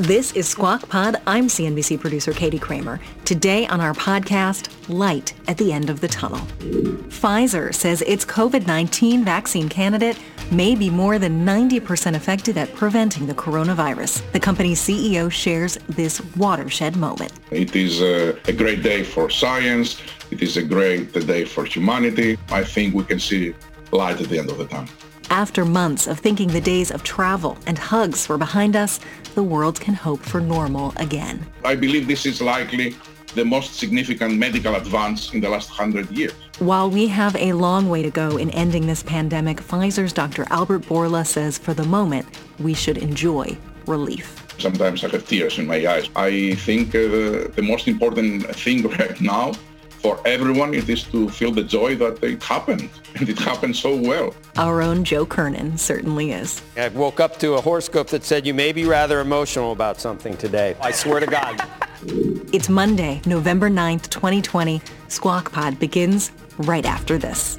This is Squawk Pod. I'm CNBC producer Katie Kramer. Today on our podcast, Light at the End of the Tunnel. Pfizer says its COVID-19 vaccine candidate may be more than 90% effective at preventing the coronavirus. The company's CEO shares this watershed moment. It is a, a great day for science. It is a great day for humanity. I think we can see light at the end of the tunnel. After months of thinking the days of travel and hugs were behind us, the world can hope for normal again. I believe this is likely the most significant medical advance in the last hundred years. While we have a long way to go in ending this pandemic, Pfizer's Dr. Albert Bourla says for the moment, we should enjoy relief. Sometimes I have tears in my eyes. I think uh, the most important thing right now for everyone it is to feel the joy that it happened and it happened so well. Our own Joe Kernan certainly is. I woke up to a horoscope that said you may be rather emotional about something today. I swear to God. it's Monday, November 9th, 2020. Squawk Pod begins right after this.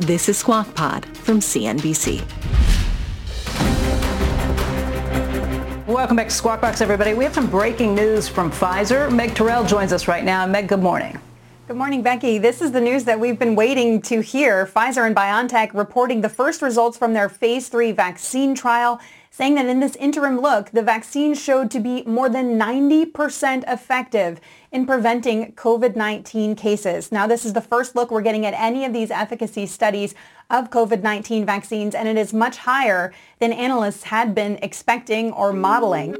This is Squawk Pod from CNBC. Welcome back to Squawk Box, everybody. We have some breaking news from Pfizer. Meg Terrell joins us right now. Meg, good morning. Good morning, Becky. This is the news that we've been waiting to hear. Pfizer and BioNTech reporting the first results from their phase three vaccine trial saying that in this interim look, the vaccine showed to be more than 90% effective in preventing COVID-19 cases. Now, this is the first look we're getting at any of these efficacy studies of COVID-19 vaccines, and it is much higher than analysts had been expecting or modeling.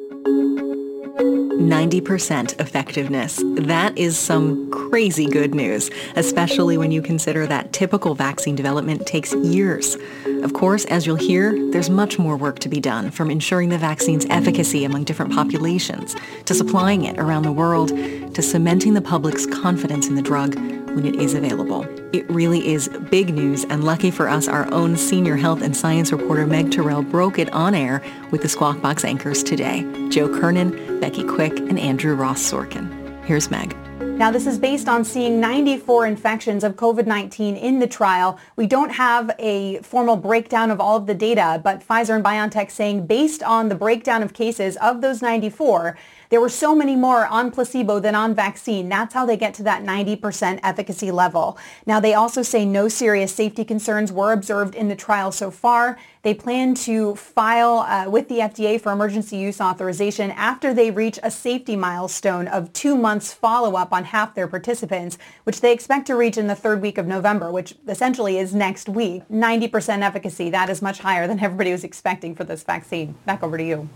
90% effectiveness. That is some crazy good news, especially when you consider that typical vaccine development takes years. Of course, as you'll hear, there's much more work to be done from ensuring the vaccine's efficacy among different populations, to supplying it around the world, to cementing the public's confidence in the drug when it is available. It really is big news, and lucky for us, our own senior health and science reporter Meg Terrell broke it on air with the Squawk Box anchors today. Joe Kernan, Becky Quick, and Andrew Ross Sorkin. Here's Meg. Now, this is based on seeing 94 infections of COVID-19 in the trial. We don't have a formal breakdown of all of the data, but Pfizer and BioNTech saying based on the breakdown of cases of those 94, there were so many more on placebo than on vaccine. That's how they get to that 90% efficacy level. Now, they also say no serious safety concerns were observed in the trial so far. They plan to file uh, with the FDA for emergency use authorization after they reach a safety milestone of two months follow-up on half their participants, which they expect to reach in the third week of November, which essentially is next week. 90% efficacy, that is much higher than everybody was expecting for this vaccine. Back over to you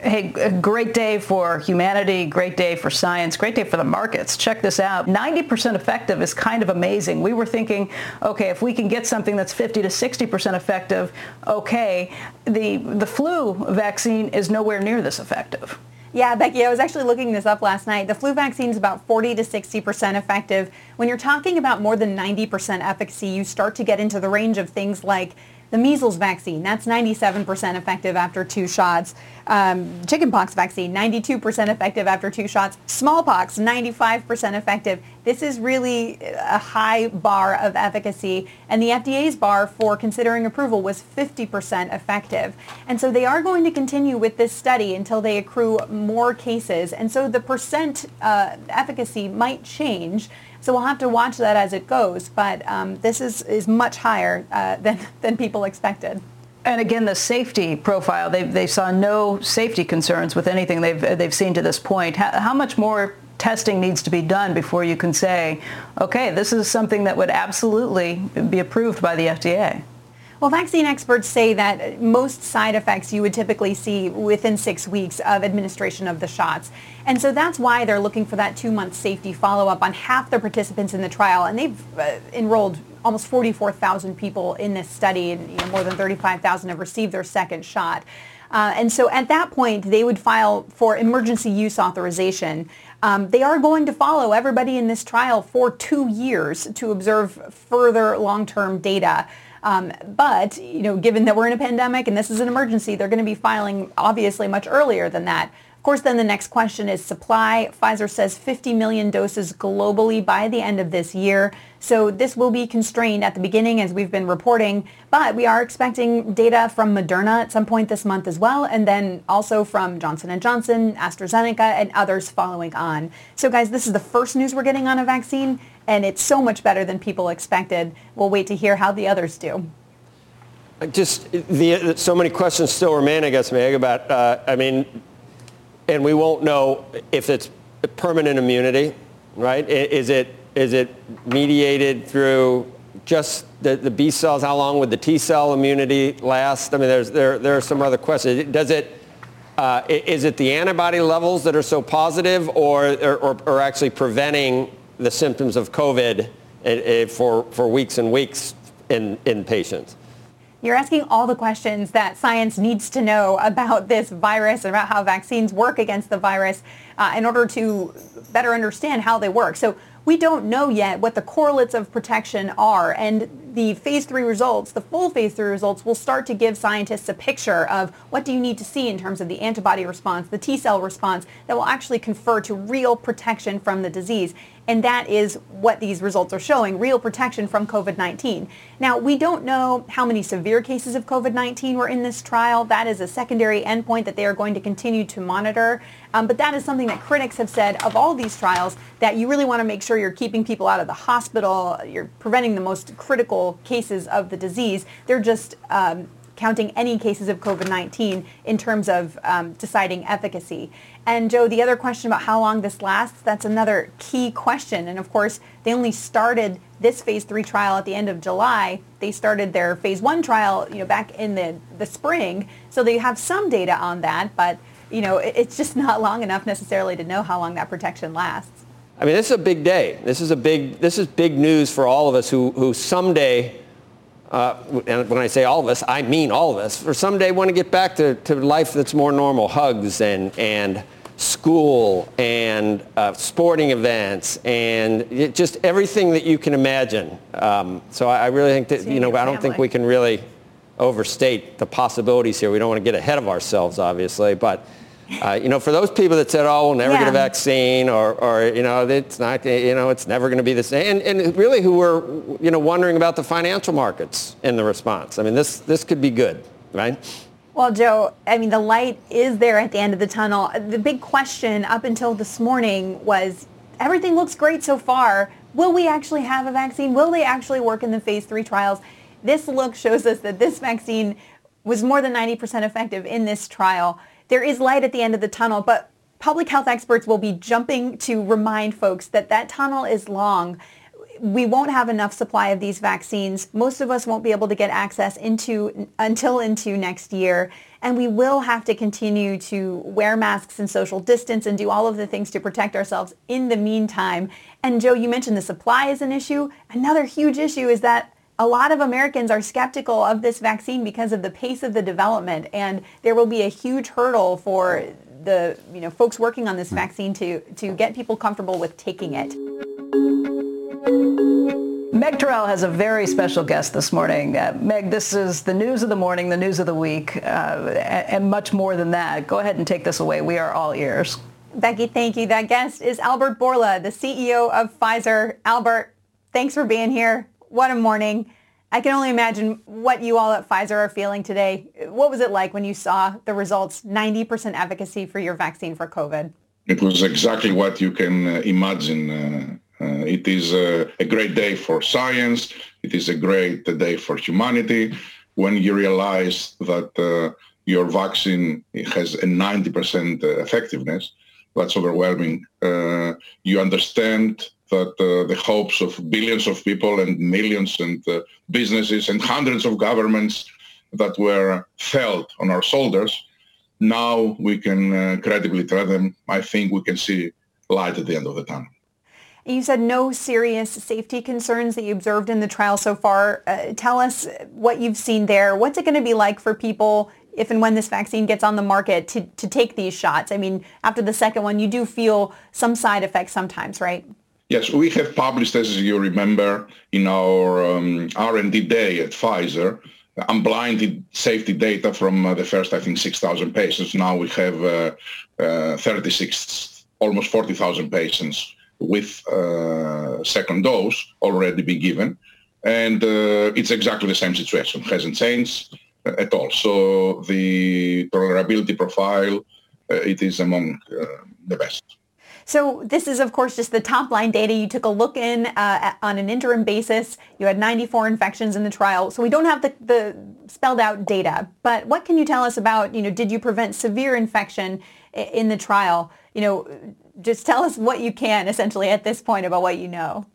hey, a great day for humanity, great day for science, great day for the markets. Check this out. 90% effective is kind of amazing. We were thinking, okay, if we can get something that's 50 to 60% effective, okay. The, the flu vaccine is nowhere near this effective. Yeah, Becky, I was actually looking this up last night. The flu vaccine is about 40 to 60% effective. When you're talking about more than 90% efficacy, you start to get into the range of things like the measles vaccine, that's 97% effective after two shots. Um, chickenpox vaccine, 92% effective after two shots. Smallpox, 95% effective. This is really a high bar of efficacy. And the FDA's bar for considering approval was 50% effective. And so they are going to continue with this study until they accrue more cases. And so the percent uh, efficacy might change So we'll have to watch that as it goes. But um, this is, is much higher uh, than, than people expected. And again, the safety profile, they, they saw no safety concerns with anything they've, they've seen to this point. How, how much more testing needs to be done before you can say, okay, this is something that would absolutely be approved by the FDA? Well, vaccine experts say that most side effects you would typically see within six weeks of administration of the shots. And so that's why they're looking for that two-month safety follow-up on half the participants in the trial. And they've uh, enrolled almost 44,000 people in this study, and you know, more than 35,000 have received their second shot. Uh, and so at that point, they would file for emergency use authorization. Um, they are going to follow everybody in this trial for two years to observe further long-term data. Um, but, you know, given that we're in a pandemic and this is an emergency, they're going to be filing obviously much earlier than that. Of course, then the next question is supply. Pfizer says 50 million doses globally by the end of this year. So this will be constrained at the beginning as we've been reporting, but we are expecting data from Moderna at some point this month as well, and then also from Johnson & Johnson, AstraZeneca, and others following on. So guys, this is the first news we're getting on a vaccine and it's so much better than people expected. We'll wait to hear how the others do. Just the, so many questions still remain, I guess, Meg, about, uh, I mean, and we won't know if it's permanent immunity, right? Is it, is it mediated through just the, the B cells? How long would the T cell immunity last? I mean, there's, there, there are some other questions. Does it, uh, is it the antibody levels that are so positive or, or, or actually preventing the symptoms of COVID eh, eh, for, for weeks and weeks in, in patients. You're asking all the questions that science needs to know about this virus and about how vaccines work against the virus uh, in order to better understand how they work. So we don't know yet what the correlates of protection are. And the phase three results, the full phase three results, will start to give scientists a picture of what do you need to see in terms of the antibody response, the T cell response that will actually confer to real protection from the disease. And that is what these results are showing, real protection from COVID-19. Now, we don't know how many severe cases of COVID-19 were in this trial. That is a secondary endpoint that they are going to continue to monitor. Um, but that is something that critics have said of all these trials that you really want to make sure you're keeping people out of the hospital, you're preventing the most critical cases of the disease. They're just um, counting any cases of COVID-19 in terms of um, deciding efficacy. And Joe, the other question about how long this lasts, that's another key question. And of course, they only started this phase three trial at the end of July. They started their phase one trial, you know, back in the, the spring. So they have some data on that, but you know, it, it's just not long enough necessarily to know how long that protection lasts. I mean, this is a big day. This is a big, this is big news for all of us who, who someday uh, and when I say all of us, I mean all of us, for someday want to get back to, to life that's more normal, hugs and, and school and uh, sporting events and it, just everything that you can imagine. Um, so I, I, really think that, you know, I don't think we can really overstate the possibilities here. We don't want to get ahead of ourselves, obviously, but uh, you know, for those people that said, "Oh, we'll never yeah. get a vaccine," or, or you know, it's not, you know, it's never going to be the same, and, and really, who were, you know, wondering about the financial markets in the response. I mean, this this could be good, right? Well, Joe, I mean, the light is there at the end of the tunnel. The big question up until this morning was, everything looks great so far. Will we actually have a vaccine? Will they actually work in the phase three trials? This look shows us that this vaccine was more than 90% effective in this trial there is light at the end of the tunnel, but public health experts will be jumping to remind folks that that tunnel is long. We won't have enough supply of these vaccines. Most of us won't be able to get access into until into next year. And we will have to continue to wear masks and social distance and do all of the things to protect ourselves in the meantime. And Joe, you mentioned the supply is an issue. Another huge issue is that a lot of Americans are skeptical of this vaccine because of the pace of the development, and there will be a huge hurdle for the you know folks working on this hmm. vaccine to to get people comfortable with taking it. Meg Terrell has a very special guest this morning. Uh, Meg, this is the news of the morning, the news of the week, uh, and much more than that. Go ahead and take this away. We are all ears. Becky, thank you. That guest is Albert Bourla, the CEO of Pfizer. Albert, thanks for being here. What a morning. I can only imagine what you all at Pfizer are feeling today. What was it like when you saw the results, 90% efficacy for your vaccine for COVID? It was exactly what you can uh, imagine, Uh, it is a, a, great day for science. It is a great day for humanity when you realize that uh, your vaccine has a 90% effectiveness. That's overwhelming. Uh, you understand that uh, the hopes of billions of people and millions and uh, businesses and hundreds of governments that were felt on our shoulders, now we can uh, credibly tell them, I think we can see light at the end of the tunnel. You said no serious safety concerns that you observed in the trial so far. Uh, tell us what you've seen there. What's it going to be like for people if and when this vaccine gets on the market to, to take these shots? I mean, after the second one, you do feel some side effects sometimes, right? Yes, we have published, as you remember, in our um, R&D day at Pfizer, unblinded safety data from uh, the first, I think, 6,000 patients. Now we have uh, uh, 36, almost 40,000 patients with uh, second dose already been given. And uh, it's exactly the same situation. Hasn't changed uh, at all. So the tolerability profile, it is among the best. So this is, of course, just the top line data. You took a look in uh, on an interim basis. You had 94 infections in the trial. So we don't have the, the spelled out data. But what can you tell us about, you know, did you prevent severe infection in the trial? You know, just tell us what you can essentially at this point about what you know.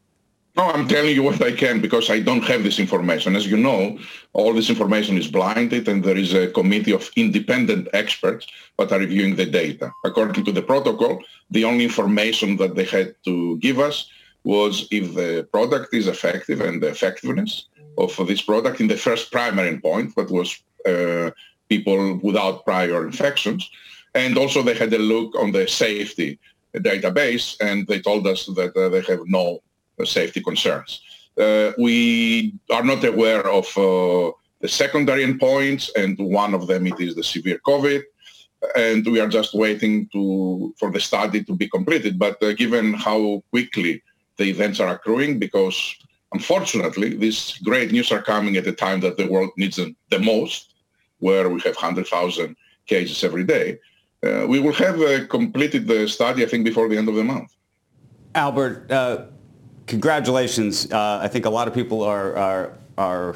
No, I'm telling you what I can because I don't have this information. As you know, all this information is blinded and there is a committee of independent experts that are reviewing the data. According to the protocol, the only information that they had to give us was if the product is effective and the effectiveness of this product in the first primary endpoint, that was uh, people without prior infections. And also they had a look on the safety database, and they told us that uh, they have no safety concerns. Uh, we are not aware of uh, the secondary endpoints, and one of them it is the severe COVID, and we are just waiting to for the study to be completed. But uh, given how quickly the events are accruing, because unfortunately these great news are coming at a time that the world needs them the most, where we have 100,000 cases every day, uh, we will have uh, completed the study, I think, before the end of the month. Albert, uh, congratulations. Uh, I think a lot of people are, are,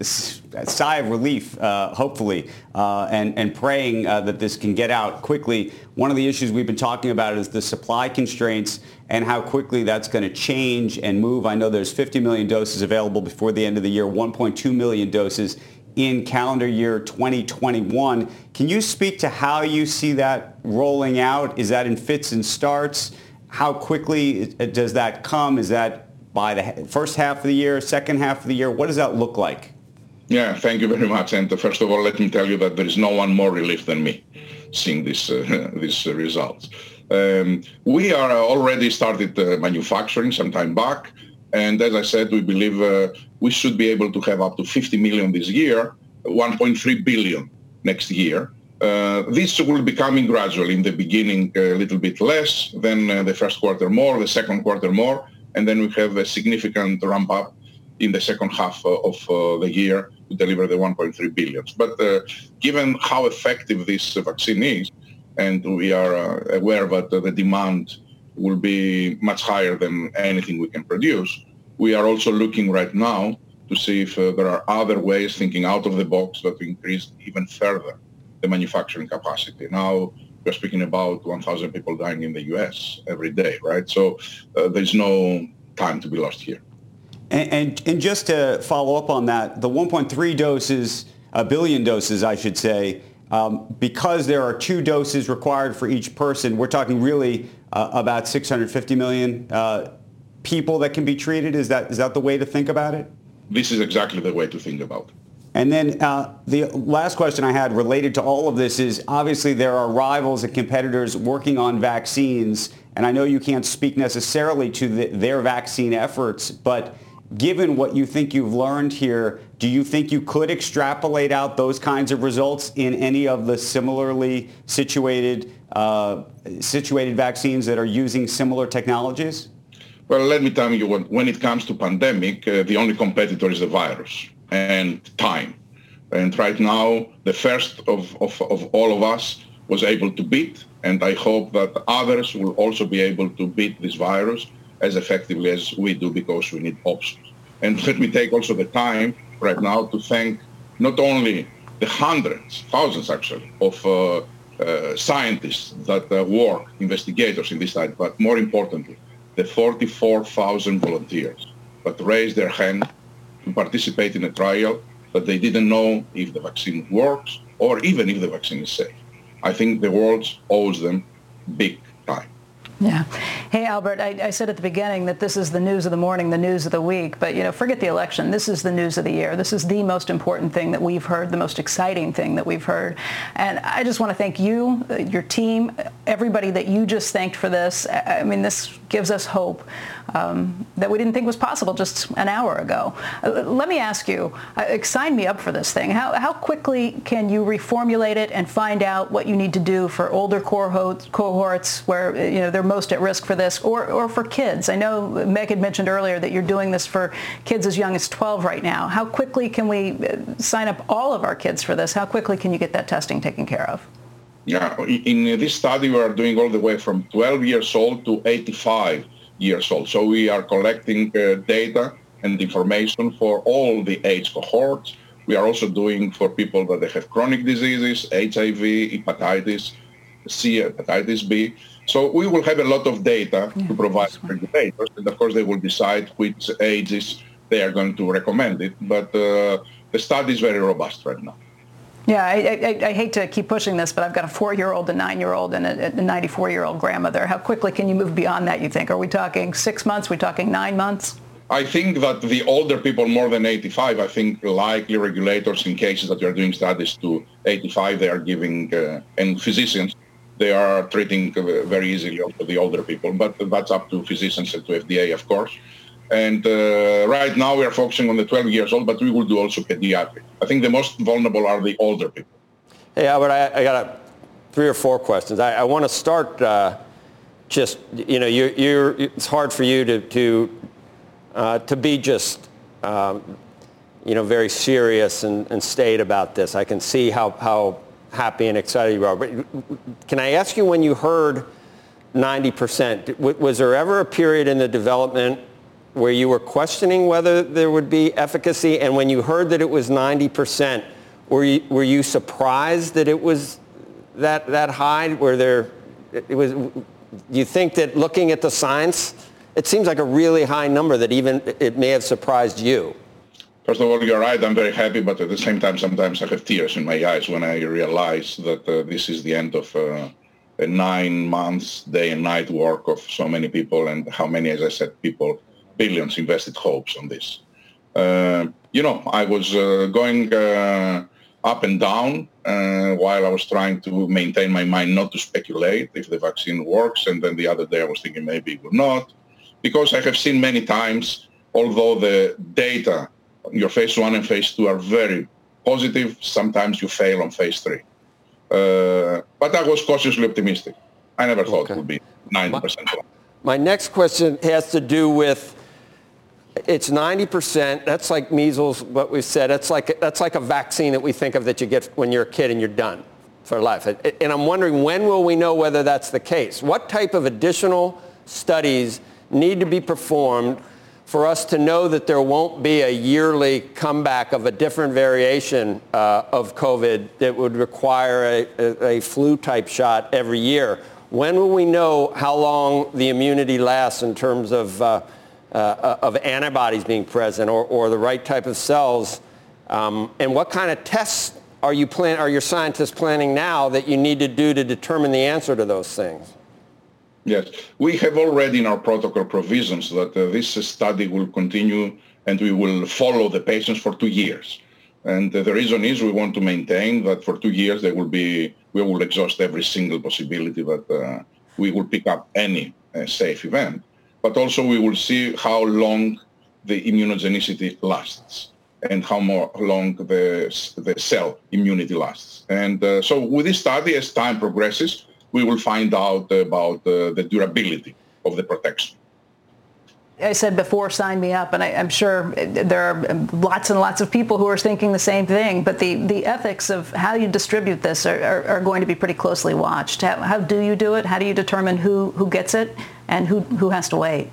sigh of relief, uh, hopefully, uh, and, and praying that this can get out quickly. One of the issues we've been talking about is the supply constraints and how quickly that's going to change and move. I know there's 50 million doses available before the end of the year, 1.2 million doses in calendar year 2021. Can you speak to how you see that rolling out? Is that in fits and starts? How quickly does that come? Is that by the first half of the year, second half of the year? What does that look like? Yeah, thank you very much. And first of all, let me tell you that there is no one more relieved than me seeing this, uh, results. Um, we are already started uh, manufacturing some time back. And as I said, we believe uh, we should be able to have up to 50 million this year, 1.3 billion next year. Uh, this will be coming gradually. In the beginning, a little bit less, then uh, the first quarter more, the second quarter more, and then we have a significant ramp up in the second half uh, of uh, the year to deliver the 1.3 billion. But uh, given how effective this vaccine is, and we are aware that the demand will be much higher than anything we can produce. We are also looking right now to see if uh, there are other ways, thinking out of the box, that increase even further the manufacturing capacity. Now we're speaking about 1,000 people dying in the U.S. every day, right? So uh, there's no time to be lost here. And, and, and just to follow up on that, the 1.3 doses, a billion doses, I should say, um, because there are two doses required for each person, we're talking really uh, about 650 million uh, people that can be treated. Is that is that the way to think about it? This is exactly the way to think about it. And then uh, the last question I had related to all of this is obviously there are rivals and competitors working on vaccines, and I know you can't speak necessarily to the, their vaccine efforts, but given what you think you've learned here, do you think you could extrapolate out those kinds of results in any of the similarly situated uh, situated vaccines that are using similar technologies? Well, let me tell you, when it comes to pandemic, uh, the only competitor is the virus and time. And right now, the first of, of, of all of us was able to beat, and I hope that others will also be able to beat this virus as effectively as we do because we need options. And let me take also the time right now to thank not only the hundreds, thousands actually, of uh, uh, scientists that uh, work, investigators in this study, but more importantly, the 44,000 volunteers that raised their hand participate in a trial but they didn't know if the vaccine works or even if the vaccine is safe. I think the world owes them big time. Yeah. Hey, Albert, I, I, said at the beginning that this is the news of the morning, the news of the week, but, you know, forget the election. This is the news of the year. This is the most important thing that we've heard, the most exciting thing that we've heard. And I just want to thank you, uh, your team, everybody that you just thanked for this. I mean, this gives us hope um, that we didn't think was possible just an hour ago. Uh, let me ask you, uh, sign me up for this thing. How, how quickly can you reformulate it and find out what you need to do for older cohorts where you know they're most at risk for this, or, or for kids? I know Meg had mentioned earlier that you're doing this for kids as young as 12 right now. How quickly can we uh, sign up all of our kids for this? How quickly can you get that testing taken care of? Yeah, in this study we are doing all the way from 12 years old to 85 years old. So we are collecting uh, data and information for all the age cohorts. We are also doing for people that they have chronic diseases, HIV, hepatitis C, hepatitis B. So we will have a lot of data yeah, to provide to regulators, and of course they will decide which ages they are going to recommend it. But uh, the study is very robust right now. Yeah, I, I, I, hate to keep pushing this, but I've got a four-year-old, a nine-year-old, and a 94-year-old grandmother. How quickly can you move beyond that, you think? Are we talking six months? Are we talking nine months? I think that the older people more than 85, I think likely regulators in cases that you are doing studies to 85, they are giving, uh, and physicians, they are treating uh, very easily the older people. But that's up to physicians and to FDA, of course. And uh, right now we are focusing on the 12 years old, but we will do also pediatric. I think the most vulnerable are the older people. Hey, Albert, I, I got a, three or four questions. I, I want to start uh, just, you know, you're, you're, it's hard for you to, to, uh, to be just, um, you know, very serious and, and state about this. I can see how, how happy and excited you are. But can I ask you when you heard 90%, was there ever a period in the development where you were questioning whether there would be efficacy, and when you heard that it was 90%, were you, were you surprised that it was that, that high? Were there, it was, you think that looking at the science, it seems like a really high number that even it may have surprised you? First of all, you're right. I'm very happy, but at the same time, sometimes I have tears in my eyes when I realize that uh, this is the end of uh, a nine months, day and night work of so many people and how many, as I said, people billions invested hopes on this. Uh, you know, I was uh, going uh, up and down uh, while I was trying to maintain my mind not to speculate if the vaccine works. And then the other day I was thinking maybe it would not. Because I have seen many times, although the data, your phase one and phase two are very positive, sometimes you fail on phase three. Uh, but I was cautiously optimistic. I never thought okay. it would be 90%. My next question has to do with it's 90%. That's like measles, what we said. That's like, that's like a vaccine that we think of that you get when you're a kid and you're done for life. And I'm wondering when will we know whether that's the case? What type of additional studies need to be performed for us to know that there won't be a yearly comeback of a different variation uh, of COVID that would require a, a, a flu type shot every year? When will we know how long the immunity lasts in terms of uh, uh, of antibodies being present or, or the right type of cells? Um, and what kind of tests are you plan, are your scientists planning now that you need to do to determine the answer to those things? Yes, we have already in our protocol provisions that uh, this study will continue and we will follow the patients for two years. And uh, the reason is we want to maintain that for two years there will be, we will exhaust every single possibility that uh, we will pick up any uh, safe event but also we will see how long the immunogenicity lasts and how more long the, the cell immunity lasts. And uh, so with this study, as time progresses, we will find out about uh, the durability of the protection. I said before, sign me up, and I, am sure there are lots and lots of people who are thinking the same thing. But the, the ethics of how you distribute this are, are, are going to be pretty closely watched. How, how, do you do it? How do you determine who, who gets it and who, who has to wait?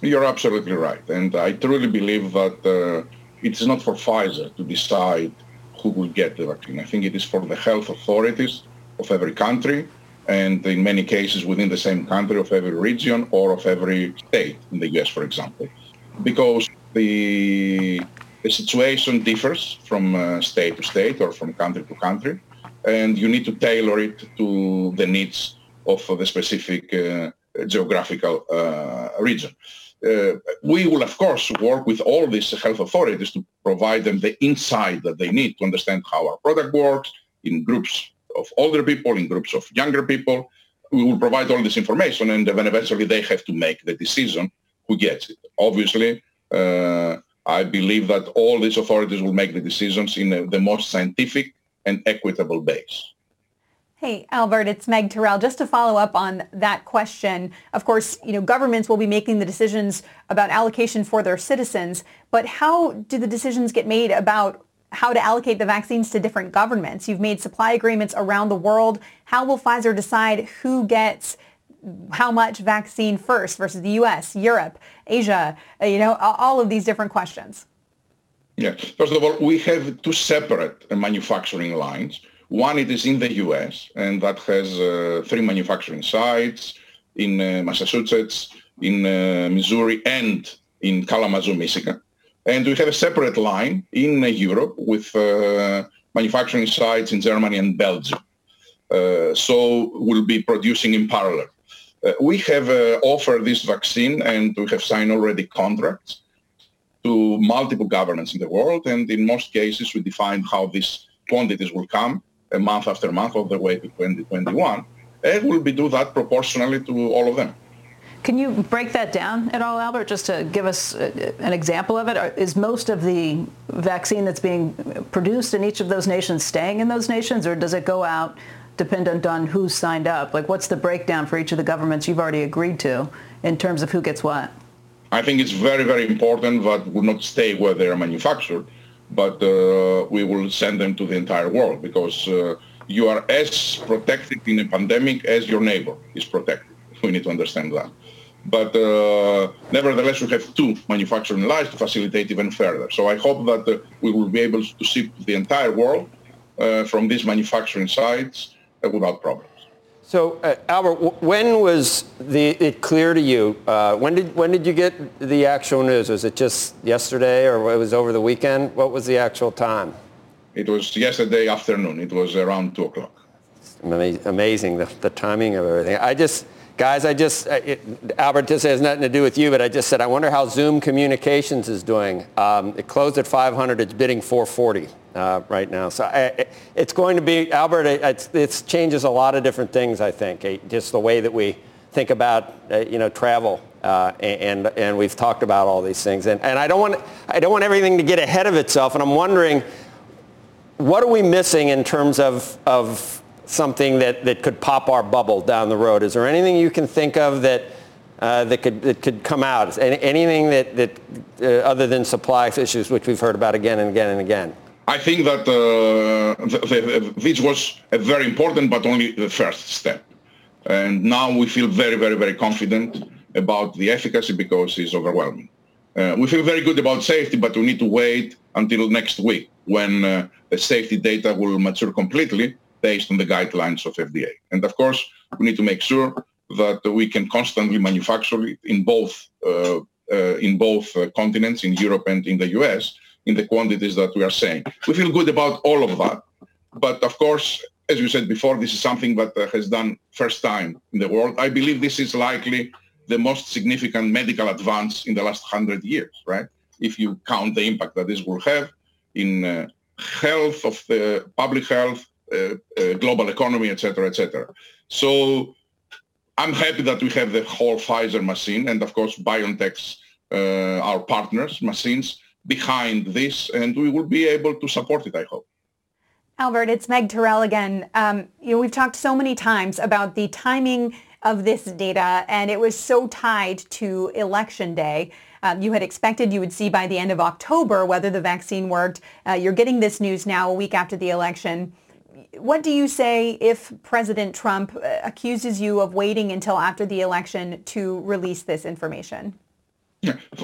You're absolutely right. And I truly believe that uh, it's not for Pfizer to decide who will get the vaccine. I think it is for the health authorities of every country and in many cases within the same country of every region or of every state in the US, for example, because the, the situation differs from uh, state to state or from country to country, and you need to tailor it to the needs of the specific uh, geographical uh, region. Uh, we will, of course, work with all these health authorities to provide them the insight that they need to understand how our product works in groups of older people, in groups of younger people. We will provide all this information, and then eventually they have to make the decision who gets it. Obviously, uh, I believe that all these authorities will make the decisions in a, the most scientific and equitable base. Hey, Albert, it's Meg Terrell. Just to follow up on that question, of course, you know, governments will be making the decisions about allocation for their citizens, but how do the decisions get made about how to allocate the vaccines to different governments? You've made supply agreements around the world. How will Pfizer decide who gets how much vaccine first versus the US, Europe, Asia, uh, you know, all of these different questions? Yeah. First of all, we have two separate manufacturing lines. One, it is in the US, and that has uh, three manufacturing sites in uh, Massachusetts, in uh, Missouri, and in Kalamazoo, Michigan. And we have a separate line in uh, Europe with uh, manufacturing sites in Germany and Belgium. Uh, so we'll be producing in parallel. we have offered this vaccine and we have signed already contracts to multiple governments in the world. And in most cases, we define how these quantities will come a month after month all the way to 2021. And we'll be do that proportionally to all of them. Can you break that down at all, Albert, just to give us uh, an example of it? Is most of the vaccine that's being produced in each of those nations staying in those nations, or does it go out dependent on who's signed up? Like, what's the breakdown for each of the governments you've already agreed to in terms of who gets what? I think it's very, very important that we not stay where they are manufactured but uh, we will send them to the entire world because uh, you are as protected in a pandemic as your neighbor is protected. We need to understand that. But uh, nevertheless, we have two manufacturing lines to facilitate even further. So I hope that uh, we will be able to ship the entire world uh, from these manufacturing sites uh, without problems. So, uh, Albert, w- when was the, it clear to you? Uh, when did when did you get the actual news? Was it just yesterday, or it was over the weekend? What was the actual time? It was yesterday afternoon. It was around two o'clock. Amazing the, the timing of everything. I just Guys, I just, it, Albert, this has nothing to do with you, but I just said, I wonder how Zoom Communications is doing. Um, it closed at 500. It's bidding 440 uh, right now. So I, it's going to be, Albert, it, it, changes a lot of different things, I think, eh, just the way that we think about, uh, you know, travel. Uh, and, and we've talked about all these things. And, and I, don't want, I don't want everything to get ahead of itself. And I'm wondering, what are we missing in terms of, of something that, that could pop our bubble down the road? Is there anything you can think of that, uh, that, could, that could come out? Any, anything that, that uh, other than supply issues, which we've heard about again and again and again? I think that uh, the, the, this was a very important, but only the first step. And now we feel very, very, very confident about the efficacy because it's overwhelming. Uh, we feel very good about safety, but we need to wait until next week when uh, the safety data will mature completely based on the guidelines of FDA. And of course, we need to make sure that we can constantly manufacture it in both uh, uh, in both uh, continents, in Europe and in the US, in the quantities that we are saying. We feel good about all of that. But of course, as you said before, this is something that uh, has done first time in the world. I believe this is likely the most significant medical advance in the last 100 years, right? If you count the impact that this will have in uh, health of the public health, global economy, etc., etc. So I'm happy that we have the whole Pfizer machine and of course BioNTech's, uh, our partners, machines behind this, and we will be able to support it, I hope. Albert, it's Meg Terrell again. Um, you know, we've talked so many times about the timing of this data, and it was so tied to election day. Um, you had expected you would see by the end of October whether the vaccine worked. Uh, you're getting this news now a week after the election what do you say if President Trump uh, accuses you of waiting until after the election to release this information?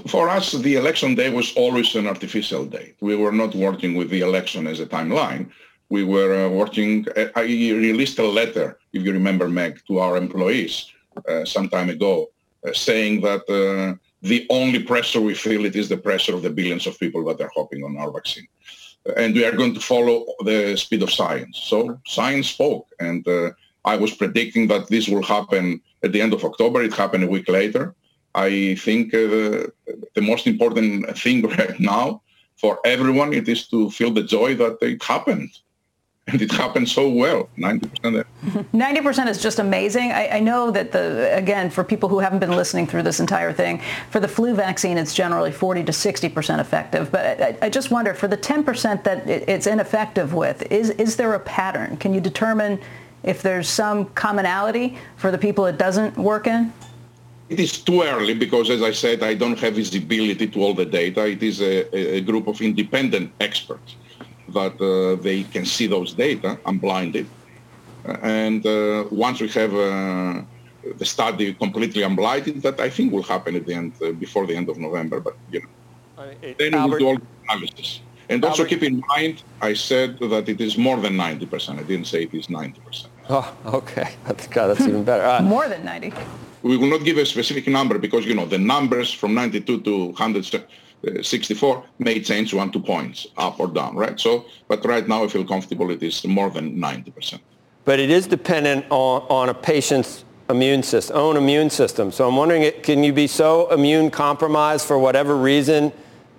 For us, the election day was always an artificial date. We were not working with the election as a timeline. We were uh, working, uh, I released a letter, if you remember, Meg, to our employees uh, some time ago, uh, saying that the only pressure we feel it is the pressure of the billions of people that are hopping on our vaccine. And we are going to follow the speed of science. So science spoke. And uh, I was predicting that this will happen at the end of October. It happened a week later. I think uh, the most important thing right now for everyone it is to feel the joy that it happened. And it happened so well, 90%. 90% is just amazing. I, I, know that, the again, for people who haven't been listening through this entire thing, for the flu vaccine, it's generally 40 to 60% effective. But I, I just wonder, for the 10% that it's ineffective with, is, is there a pattern? Can you determine if there's some commonality for the people it doesn't work in? It is too early because, as I said, I don't have visibility to all the data. It is a, a group of independent experts that uh, they can see those data unblinded. And uh, once we have uh, the study completely unblinded, that I think will happen at the end, uh, before the end of November. But, you know, then Albert, we'll do all the analysis. And Albert, also keep in mind, I said that it is more than 90%. I didn't say it is 90%. Oh, okay. God, that's even better. Uh, more than 90 we will not give a specific number because, you know, the numbers from 92 to 164 may change one, two points up or down, right? So, but right now I feel comfortable it is more than 90%. But it is dependent on, on a patient's immune system, own immune system. So I'm wondering, can you be so immune compromised for whatever reason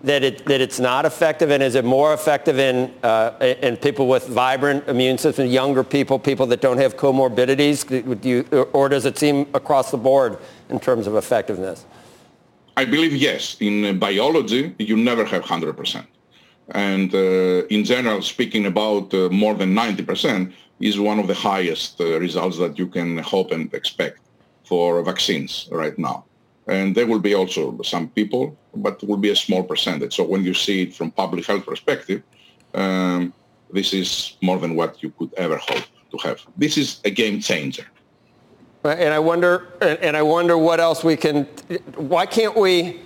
that it that it's not effective, and is it more effective in uh, in people with vibrant immune systems, younger people, people that don't have comorbidities? Do you, or does it seem across the board in terms of effectiveness? I believe yes. In biology, you never have 100%. And uh, in general, speaking about uh, more than 90% is one of the highest uh, results that you can hope and expect for vaccines right now. And there will be also some people, but it will be a small percentage. So when you see it from public health perspective, um, this is more than what you could ever hope to have. This is a game changer. And I wonder, and I wonder what else we can. Why can't we?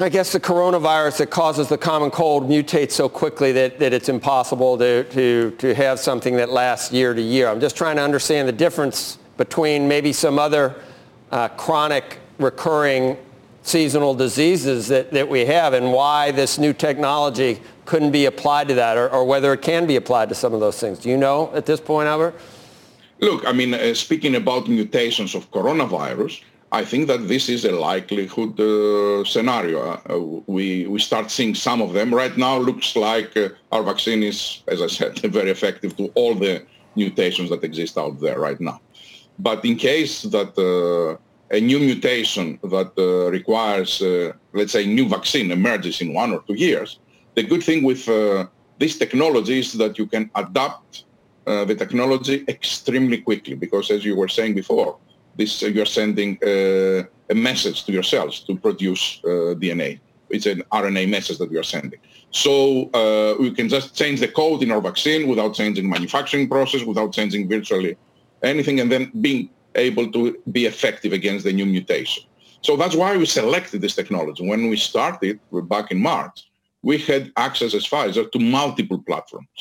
I guess the coronavirus that causes the common cold mutates so quickly that, that it's impossible to, to, to have something that lasts year to year. I'm just trying to understand the difference between maybe some other uh, chronic recurring seasonal diseases that, that we have and why this new technology couldn't be applied to that or, or whether it can be applied to some of those things. Do you know at this point, Albert? Look, I mean, uh, speaking about mutations of coronavirus, I think that this is a likelihood uh, scenario. Uh, we, we start seeing some of them. Right now, looks like uh, our vaccine is, as I said, very effective to all the mutations that exist out there right now. But in case that uh, a new mutation that uh, requires, uh, let's say, new vaccine emerges in one or two years, the good thing with uh, this technology is that you can adapt uh, the technology extremely quickly because, as you were saying before, this uh, you're sending uh, a message to your cells to produce DNA. It's an RNA message that we are sending. So we can just change the code in our vaccine without changing manufacturing process, without changing virtually anything, and then being able to be effective against the new mutation. So that's why we selected this technology. When we started back in March, we had access as Pfizer to multiple platforms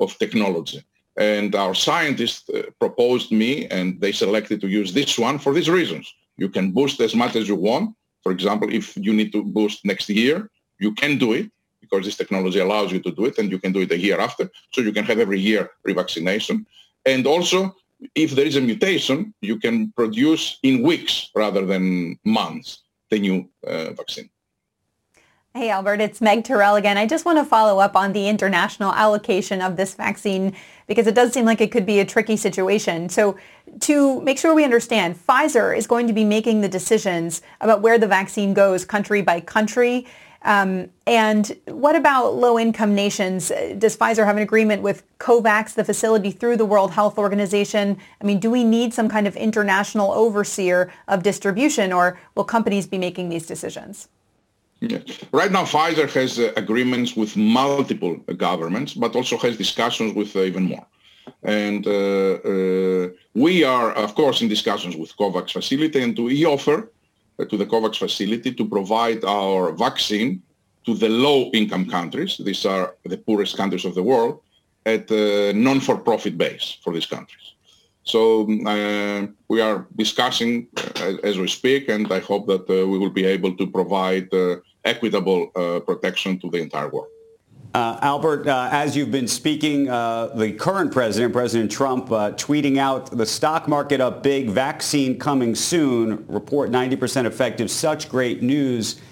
of technology. And our scientists uh, proposed me and they selected to use this one for these reasons. You can boost as much as you want. For example, if you need to boost next year, you can do it because this technology allows you to do it and you can do it a year after. So you can have every year revaccination. And also if there is a mutation, you can produce in weeks rather than months the new uh, vaccine. Hey, Albert, it's Meg Terrell again. I just want to follow up on the international allocation of this vaccine because it does seem like it could be a tricky situation. So to make sure we understand, Pfizer is going to be making the decisions about where the vaccine goes country by country. Um, and what about low-income nations? Does Pfizer have an agreement with COVAX, the facility through the World Health Organization? I mean, do we need some kind of international overseer of distribution, or will companies be making these decisions? Yeah. Right now, Pfizer has uh, agreements with multiple governments, but also has discussions with uh, even more. And uh, uh we are, of course, in discussions with COVAX facility, and we offer uh, to the COVAX facility to provide our vaccine to the low-income countries. These are the poorest countries of the world at a non-for-profit base for these countries. So uh, we are discussing uh, as we speak, and I hope that uh, we will be able to provide equitable protection to the entire world. Uh, Albert, uh, as you've been speaking, uh, the current president, President Trump, tweeting out the stock market up big, vaccine coming soon, report 90% effective, such great news,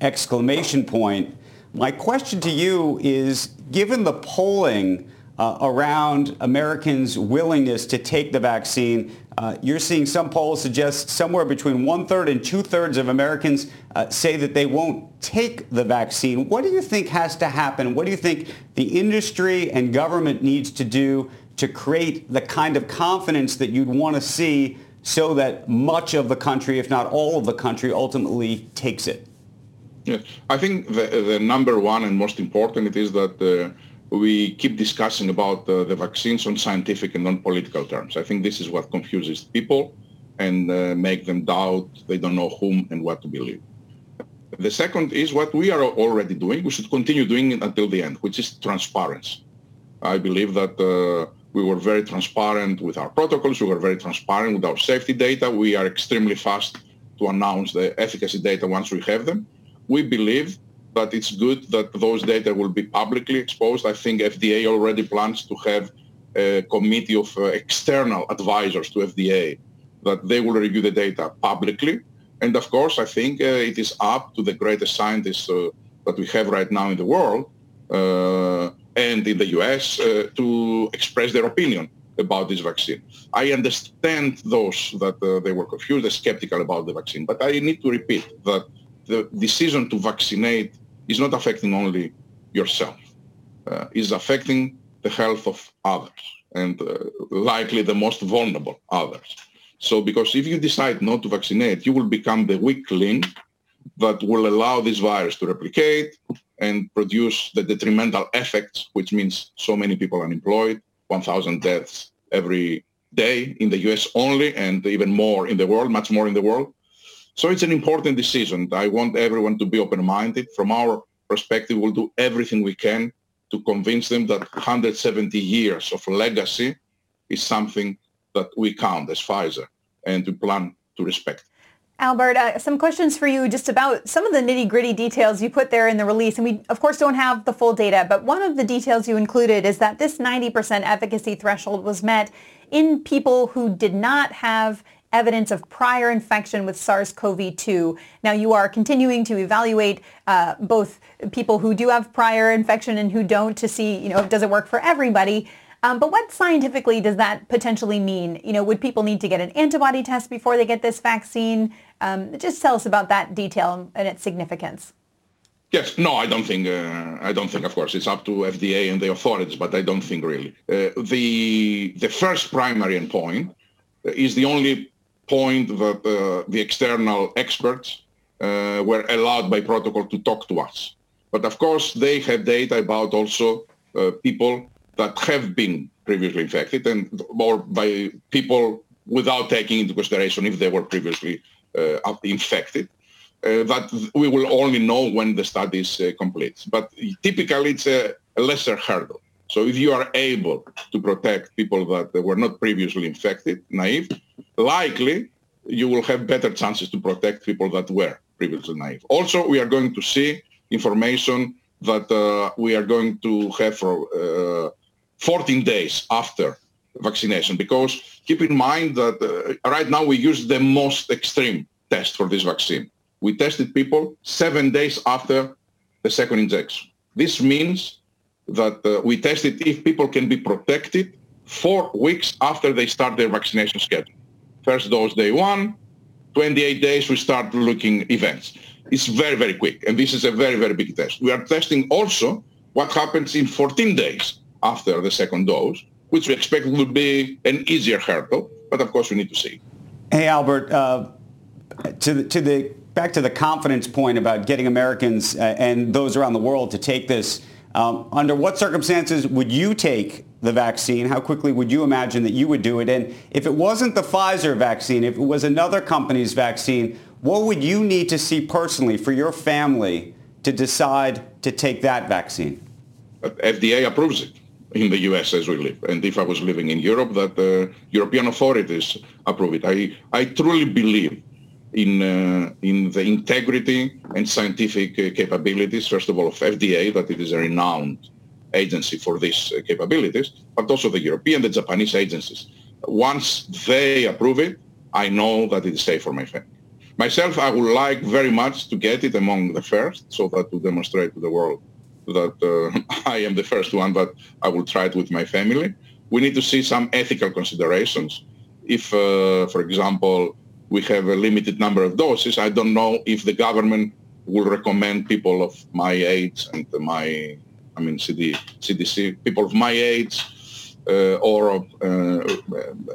exclamation point. My question to you is, given the polling uh, around Americans' willingness to take the vaccine. Uh, you're seeing some polls suggest somewhere between one-third and two-thirds of Americans uh, say that they won't take the vaccine. What do you think has to happen? What do you think the industry and government needs to do to create the kind of confidence that you'd want to see so that much of the country, if not all of the country, ultimately takes it? Yes, I think the, the number one and most important it is that uh, we keep discussing about uh, the vaccines on scientific and non-political terms. I think this is what confuses people and uh, make them doubt they don't know whom and what to believe. The second is what we are already doing. We should continue doing it until the end, which is transparency. I believe that uh, we were very transparent with our protocols. We were very transparent with our safety data. We are extremely fast to announce the efficacy data once we have them. We believe but it's good that those data will be publicly exposed. I think FDA already plans to have a committee of uh, external advisors to FDA that they will review the data publicly. And of course, I think uh, it is up to the greatest scientists uh, that we have right now in the world uh, and in the US uh, to express their opinion about this vaccine. I understand those that uh, they were confused and skeptical about the vaccine, but I need to repeat that the decision to vaccinate is not affecting only yourself. Uh, is affecting the health of others and uh, likely the most vulnerable others. So because if you decide not to vaccinate, you will become the weak link that will allow this virus to replicate and produce the detrimental effects, which means so many people unemployed, 1,000 deaths every day in the US only, and even more in the world, much more in the world. So it's an important decision. I want everyone to be open-minded. From our perspective, we'll do everything we can to convince them that 170 years of legacy is something that we count as Pfizer and we plan to respect. Albert, uh, some questions for you just about some of the nitty-gritty details you put there in the release. And we, of course, don't have the full data, but one of the details you included is that this 90% efficacy threshold was met in people who did not have evidence of prior infection with SARS-CoV-2. Now you are continuing to evaluate uh, both people who do have prior infection and who don't to see, you know, does it work for everybody. Um, but what scientifically does that potentially mean? You know, would people need to get an antibody test before they get this vaccine? Um, just tell us about that detail and its significance. Yes, no, I don't think. Uh, I don't think. Of course, it's up to FDA and the authorities, but I don't think really. Uh, the the first primary endpoint is the only point that uh, the external experts uh, were allowed by protocol to talk to us. But of course, they have data about also uh, people that have been previously infected and or by people without taking into consideration if they were previously uh, infected. Uh, that we will only know when the study is uh, complete. But typically, it's a, a lesser hurdle. So if you are able to protect people that were not previously infected, naive, likely you will have better chances to protect people that were previously naive. Also, we are going to see information that uh, we are going to have for uh, 14 days after vaccination because keep in mind that uh, right now we use the most extreme test for this vaccine. We tested people seven days after the second injection. This means that uh, we tested if people can be protected four weeks after they start their vaccination schedule. First dose day one, 28 days we start looking events. It's very, very quick. And this is a very, very big test. We are testing also what happens in 14 days after the second dose, which we expect will be an easier hurdle. But of course, we need to see. Hey, Albert, uh, to, the, to the, back to the confidence point about getting Americans uh, and those around the world to take this um, under what circumstances would you take the vaccine? How quickly would you imagine that you would do it? And if it wasn't the Pfizer vaccine, if it was another company's vaccine, what would you need to see personally for your family to decide to take that vaccine? FDA approves it in the US as we live. And if I was living in Europe, that uh, European authorities approve it. I, I truly believe in, uh, in the integrity and scientific uh, capabilities, first of all, of FDA, that it is a renowned agency for these uh, capabilities, but also the European, the Japanese agencies. Once they approve it, I know that it is safe for my family. Myself, I would like very much to get it among the first so that to demonstrate to the world that uh, I am the first one, but I will try it with my family. We need to see some ethical considerations. If, uh, for example, we have a limited number of doses, I don't know if the government will recommend people of my age and my, I mean, CD, CDC, people of my age uh, or uh,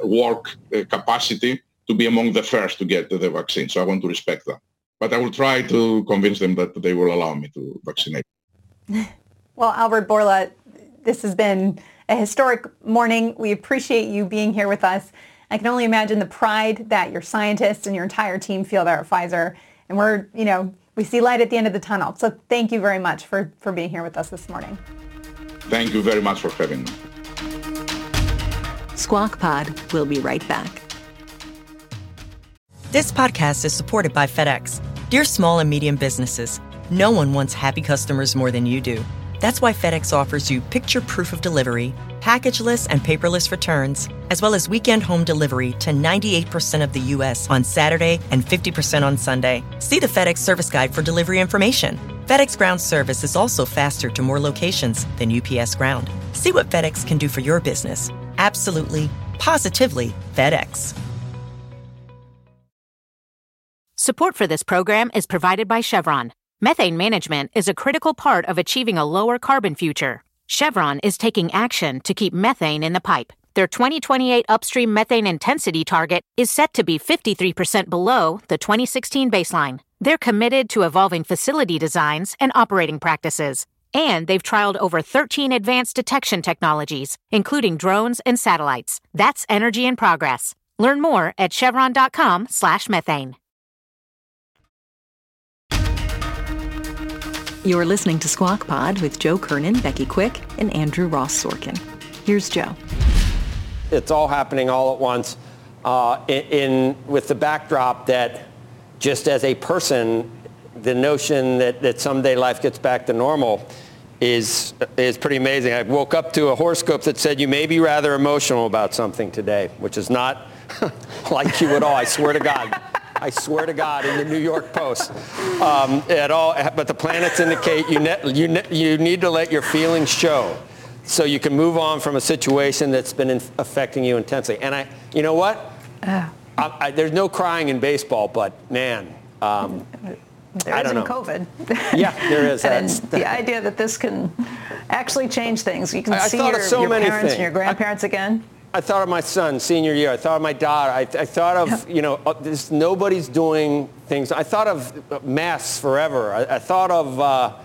work uh, capacity to be among the first to get the vaccine. So I want to respect that. But I will try to convince them that they will allow me to vaccinate. Well, Albert Bourla, this has been a historic morning. We appreciate you being here with us. I can only imagine the pride that your scientists and your entire team feel there at Pfizer. And we're, you know, we see light at the end of the tunnel. So thank you very much for, for being here with us this morning. Thank you very much for having me. Squawk Pod will be right back. This podcast is supported by FedEx. Dear small and medium businesses, no one wants happy customers more than you do. That's why FedEx offers you picture proof of delivery, packageless and paperless returns, as well as weekend home delivery to 98% of the U.S. on Saturday and 50% on Sunday. See the FedEx service guide for delivery information. FedEx Ground service is also faster to more locations than UPS Ground. See what FedEx can do for your business. Absolutely, positively FedEx. Support for this program is provided by Chevron. Methane management is a critical part of achieving a lower carbon future. Chevron is taking action to keep methane in the pipe. Their 2028 upstream methane intensity target is set to be 53% below the 2016 baseline. They're committed to evolving facility designs and operating practices. And they've trialed over 13 advanced detection technologies, including drones and satellites. That's energy in progress. Learn more at chevron.com/methane. You're listening to Squawk Pod with Joe Kernan, Becky Quick, and Andrew Ross Sorkin. Here's Joe. It's all happening all at once uh, in, in, with the backdrop that just as a person, the notion that, that someday life gets back to normal is, is pretty amazing. I woke up to a horoscope that said you may be rather emotional about something today, which is not like you at all, I swear to God. I swear to God, in the New York Post um, at all. But the planets indicate you, ne- you, ne- you need to let your feelings show so you can move on from a situation that's been in- affecting you intensely. And I, you know what? Uh, I, I, there's no crying in baseball, but man, um, there I in know. COVID. Yeah, there is. and the idea that this can actually change things. You can I, see your, so your parents things. and your grandparents again. I thought of my son senior year. I thought of my daughter. I, I thought of you know uh, this, nobody's doing things. I thought of masks forever. I, I thought of uh,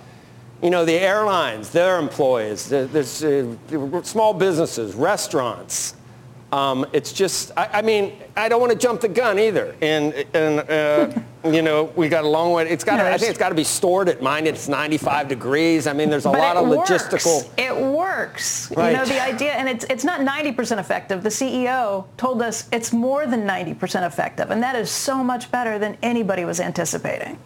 you know the airlines, their employees. There, there's uh, small businesses, restaurants. Um, it's just I, I, mean I don't want to jump the gun either. And and uh, you know we got a long way. It's got. No, I think it's got to be stored at minus 95 degrees. I mean there's a lot of works. logistical. It works. Right. You know the idea, and it's it's not 90% effective. The CEO told us it's more than 90% effective, and that is so much better than anybody was anticipating.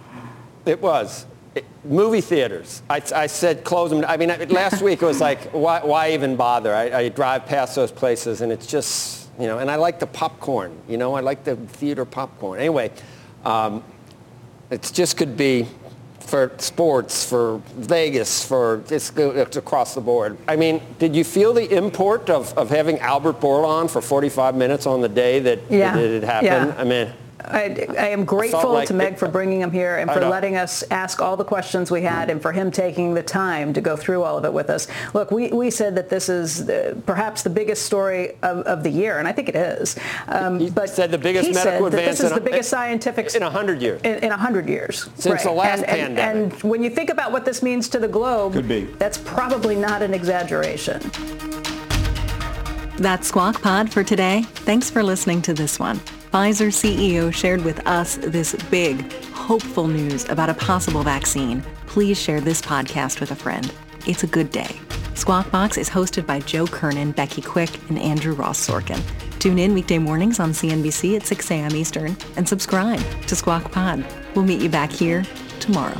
It was. It, movie theaters. I, I, said close them. I mean, last week it was like, why, why even bother? I, I, drive past those places and it's just, you know, and I like the popcorn. You know, I like the theater popcorn. Anyway, um, it just could be for sports, for Vegas, for it's, it's across the board. I mean, did you feel the import of, of having Albert Bourla on for 45 minutes on the day that, yeah. that it happened? Yeah. I mean, I, I, am grateful like to Meg it, for bringing him here and for letting us ask all the questions we had and for him taking the time to go through all of it with us. Look, we, we said that this is the, perhaps the biggest story of, of, the year, and I think it is. Um, he but said the biggest he medical said that this is in, the biggest scientific in a 100 years. In, in 100 years. Since right. the last and, pandemic. And, and when you think about what this means to the globe, Could be. that's probably not an exaggeration. That's Squawk Pod for today. Thanks for listening to this one. Pfizer CEO shared with us this big, hopeful news about a possible vaccine. Please share this podcast with a friend. It's a good day. Squawk Box is hosted by Joe Kernan, Becky Quick, and Andrew Ross Sorkin. Tune in weekday mornings on CNBC at 6 a.m. Eastern and subscribe to Squawk Pod. We'll meet you back here tomorrow.